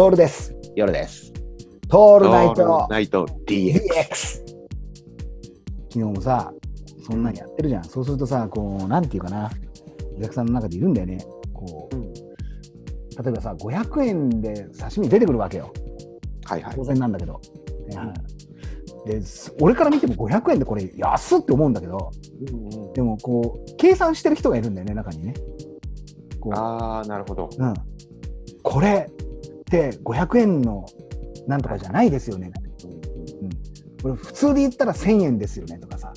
トールです。夜です。トーオルナイトナイト DX。DX。昨日もさ、そんなんやってるじゃん。そうするとさ、こう、なんていうかな、お客さんの中でいるんだよね。こう、例えばさ、500円で刺身出てくるわけよ。はいはい当。然なんだけど。です俺から見ても500円でこれ安っって思うんだけど、でもこう、計算してる人がいるんだよね、中にね。ああ、なるほど。うん、これって500円のなんとかじゃないですよね。これ普通で言ったら1000円ですよねとかさ、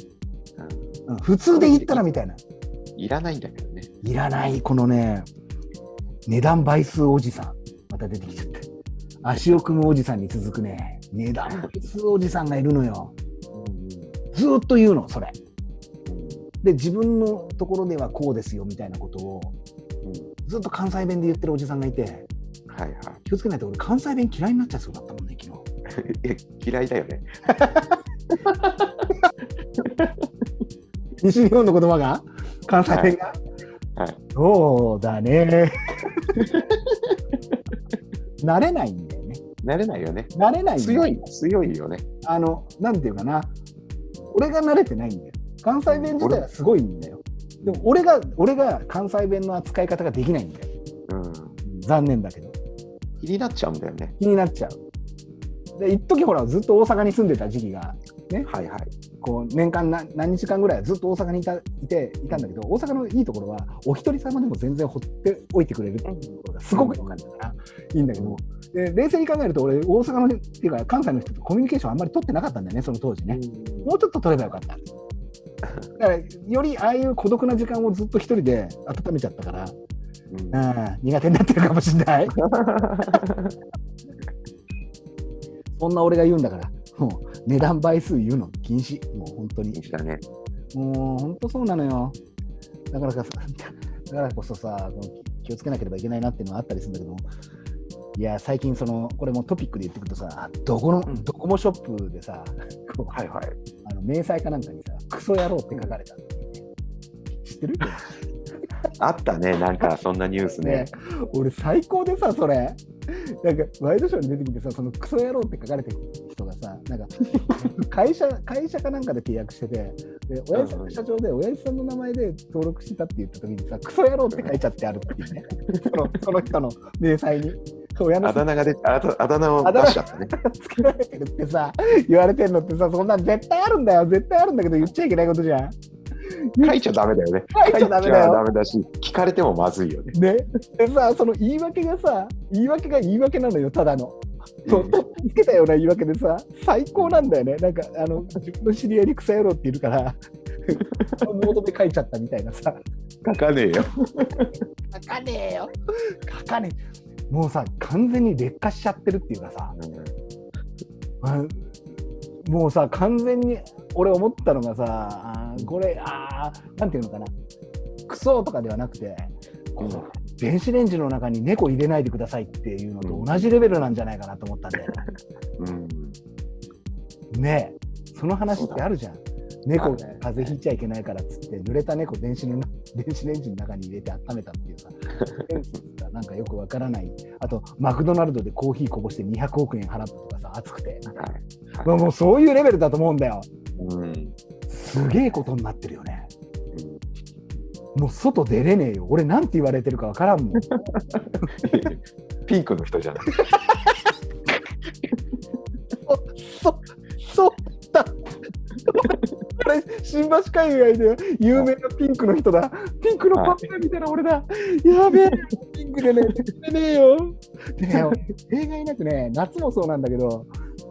うん、普通で言ったらみたいな。いらないんだけどね。いらない、このね、値段倍数おじさん、また出てきちゃって。足を組むおじさんに続くね、値段倍数おじさんがいるのよ。ずーっと言うの、それ。で、自分のところではこうですよみたいなことを、ずっと関西弁で言ってるおじさんがいて、はいはい。気をつけないと俺関西弁嫌いになっちゃいそうだったもんね昨日。え、嫌いだよね。西日本の言葉が？関西弁が、はい。そうだね。慣れないんだよね。慣れないよね。慣れない強い、強いよね。あのなんていうかな。俺が慣れてないんだよ。関西弁自体はすごいんだよ。でも俺が俺が関西弁の扱い方ができないんだよ。うん。残念だけど気になっちゃうんだよね。気になっちゃう。で一時ほらずっと大阪に住んでた時期がはいはい。こう年間な何日間ぐらいはずっと大阪にいたいていたんだけど大阪のいいところはお一人様でも全然放っておいてくれるっていうところがすごく良かったからいいんだけど、で冷静に考えると俺大阪のっていうか関西の人とコミュニケーションあんまり取ってなかったんだよねその当時ね、もうちょっと取ればよかった。だからよりああいう孤独な時間をずっと一人で温めちゃったから、うん。うん、苦手になってるかもしれない。そんな俺が言うんだから。もう値段倍数言うの禁止。もう本当に。禁止だね。もう本当そうなのよ。だからか、だからこそさ、気をつけなければいけないなっていうのはあったりするんだけど、いや、最近その、これもトピックで言ってくるとさ、どこの、うん。ドコモショップでさ、はいはい。あの明細かなんかにさ、クソ野郎って書かれた。知ってる？あったね、なんかそんなニュースねね。俺最高でさ、それ。なんか、ワイドショーに出てきてさ、そのクソ野郎って書かれてる人がさ、なんか、会社、会社かなんかで契約してて、で、親父さんの社長で、親父さんの名前で登録してたって言った時にさ、クソ野郎って書いちゃってあるっていうね。その、その人の明細に。親のあだ名が出あだあだ名を出しちゃったね。つけられてるってさ、言われてるのってさ、そんなん絶対あるんだよ。絶対あるんだけど、言っちゃいけないことじゃん。書いちゃダメだよね。書いちゃダメだよダメだし、聞かれてもまずいよね。ね。でさ、その言い訳がさ、言い訳が言い訳なのよ、ただの。そう、つけたような言い訳でさ、最高なんだよね。なんか、あの、自分の知り合いに草野郎っているから、モードで書いちゃったみたいなさ、書かねえよ。書かねえよ。書かねえ。もうさ、完全に劣化しちゃってるっていうかさ、あもうさ、完全に俺思ったのがさ、これ、あーなんていうのかな、クソとかではなくて、こう電子レンジの中に猫入れないでくださいっていうのと同じレベルなんじゃないかなと思ったんだようん。ね。ねえ、その話ってあるじゃん。猫が風邪ひいちゃいけないからっつって、濡れた猫電子の電子レンジの中に入れて温めたっていうさ、なんかよくわからない。あと、マクドナルドでコーヒーこぼして200億円払ったとかさ、熱くて。はい。まあもうそういうレベルだと思うんだよ。うん。すげえことになってるよね。もう外出れねえよ。俺なんて言われてるかわからんもん。ピンクの人じゃない。そ、そうだ。これ、新橋海外で有名なピンクの人だ。ピンクのパンダみたいな俺だ。やべえ、ピンクでね、出ねえよ。でね、例外なくね、夏もそうなんだけど、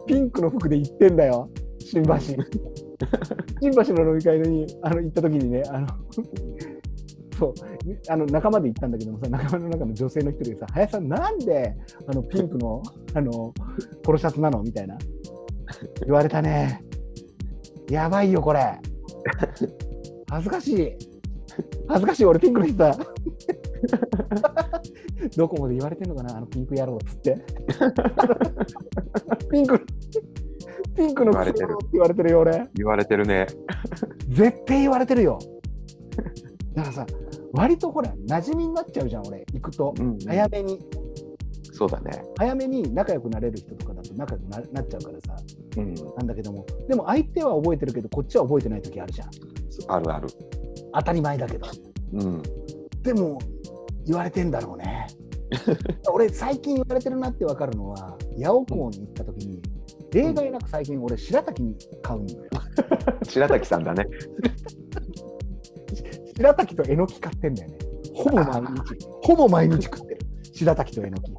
ピンクの服で行ってんだよ、新橋。新橋の飲み会にあの行った時にね、あの、そう、あの仲間で行ったんだけどもさ、仲間の中の女性の一人でさ、林さん、なんであのピンクのあのポロシャツなのみたいな。言われたね。やばいよ、これ。恥ずかしい。恥ずかしい、俺ピンクの人だ。どこまで言われてんのかな、あのピンク野郎っつって。ピンク、ピンクのクソ野郎って言われてるよ、俺。言われてるね。絶対言われてるよ。だからさ、割とほら、馴染みになっちゃうじゃん、俺、行くと。うん早めに。そうだね。早めに仲良くなれる人とかだと仲良くななっちゃうからさ、うん。なんだけども、でも相手は覚えてるけど、こっちは覚えてない時あるじゃん。あるある。当たり前だけど。うん。でも、言われてんだろうね。俺、最近言われてるなって分かるのは、八尾港に行った時に、例外なく最近、俺、白滝に買うのよ。白滝さんだね。白滝とえのき買ってんだよね。ほぼ毎日、ほぼ毎日食ってる。白滝とえのき。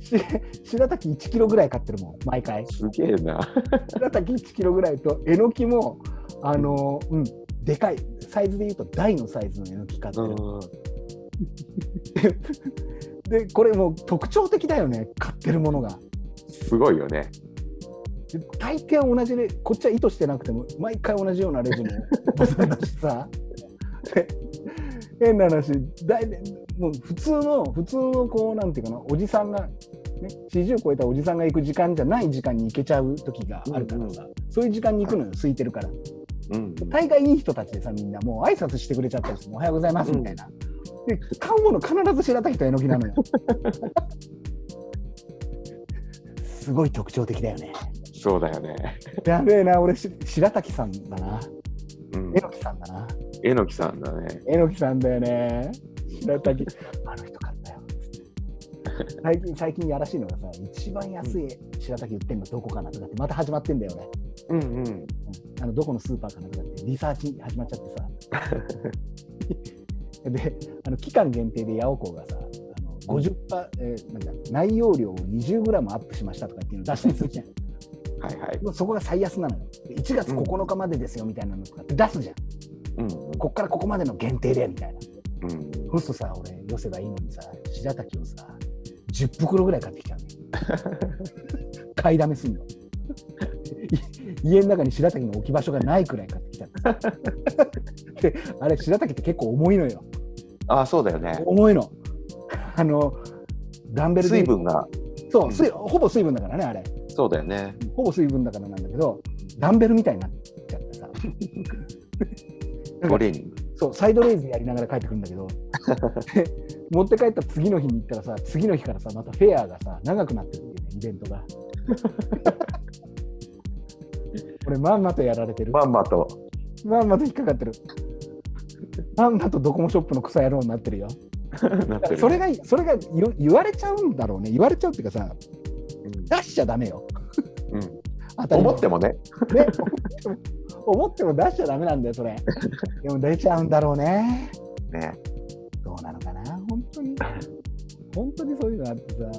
し白滝1キロぐらい買ってるもん、毎回。すげえな。白滝1キロぐらいと、えのきも、あのうん、でかい、サイズで言うと大のサイズのえのき買ってる。で、これもう特徴的だよね、買ってるものが。すごいよね。で大抵は同じで、こっちは意図してなくても、毎回同じようなレジのボタンだしさ。で変な話、だいもう普通の、普通のこう、なんていうかな、おじさんが、ね、40超えたおじさんが行く時間じゃない時間に行けちゃう時があるからさ、そういう時間に行くのよ、空いてるから。うん。大概いい人たちでさ、みんなもう挨拶してくれちゃったりするのおはようございますみたいな。で、買うもの必ず白滝とえのきなのよ。すごい特徴的だよね。そうだよね。やべえな、俺し、白滝さんだな。うんえ。のきさんだな。えのきさんだね。えのきさんだよね。白滝。あの人買ったよ。最近、最近やらしいのがさ、一番安い白滝売ってんのどこかなとかって、また始まってんだよね。うんうん。うんあのどこのスーパーかなとかって、リサーチ始まっちゃってさ。で、あの期間限定でヤオコーがさ、あの50パ、えーなんだ内容量を 20g アップしましたとかっていうの出したりするじゃん。はいはい。もうそこが最安なのよ。で1月9日までですよみたいなのとかって出すじゃん。うんこっからここまでの限定でみたいな。うん。うん。そうするとさ、俺、寄せばいいのにさ、白滝をさ、10袋ぐらい買ってきちゃうの。買いだめすんの。い家の中に白滝の置き場所がないくらい買ってきちゃってさ。で、あれ、白滝って結構重いのよ。ああ、そうだよね。重いの。あの、ダンベルで水分が、そう水、ほぼ水分だからね、あれ。そうだよね。ほぼ水分だからなんだけど、ダンベルみたいになっちゃってさ。トレーニング。そう、サイドレイズやりながら帰ってくるんだけど、で 持って帰った次の日に行ったらさ、次の日からさ、またフェアがさ、長くなってるっていうね、イベントが。俺、まんまとやられてる。まんまと。まんまと引っかかってる。まんまとドコモショップの草野郎になってるよ。それが、それが言われちゃうんだろうね。言われちゃうっていうかさ、出しちゃダメよ。うん。当たり前思ってもね。ね、思っても思っても出しちゃダメなんだよ、それ。でも出ちゃうんだろうね。ね。どうなのかな、本当に。本当にそういうのあってさ、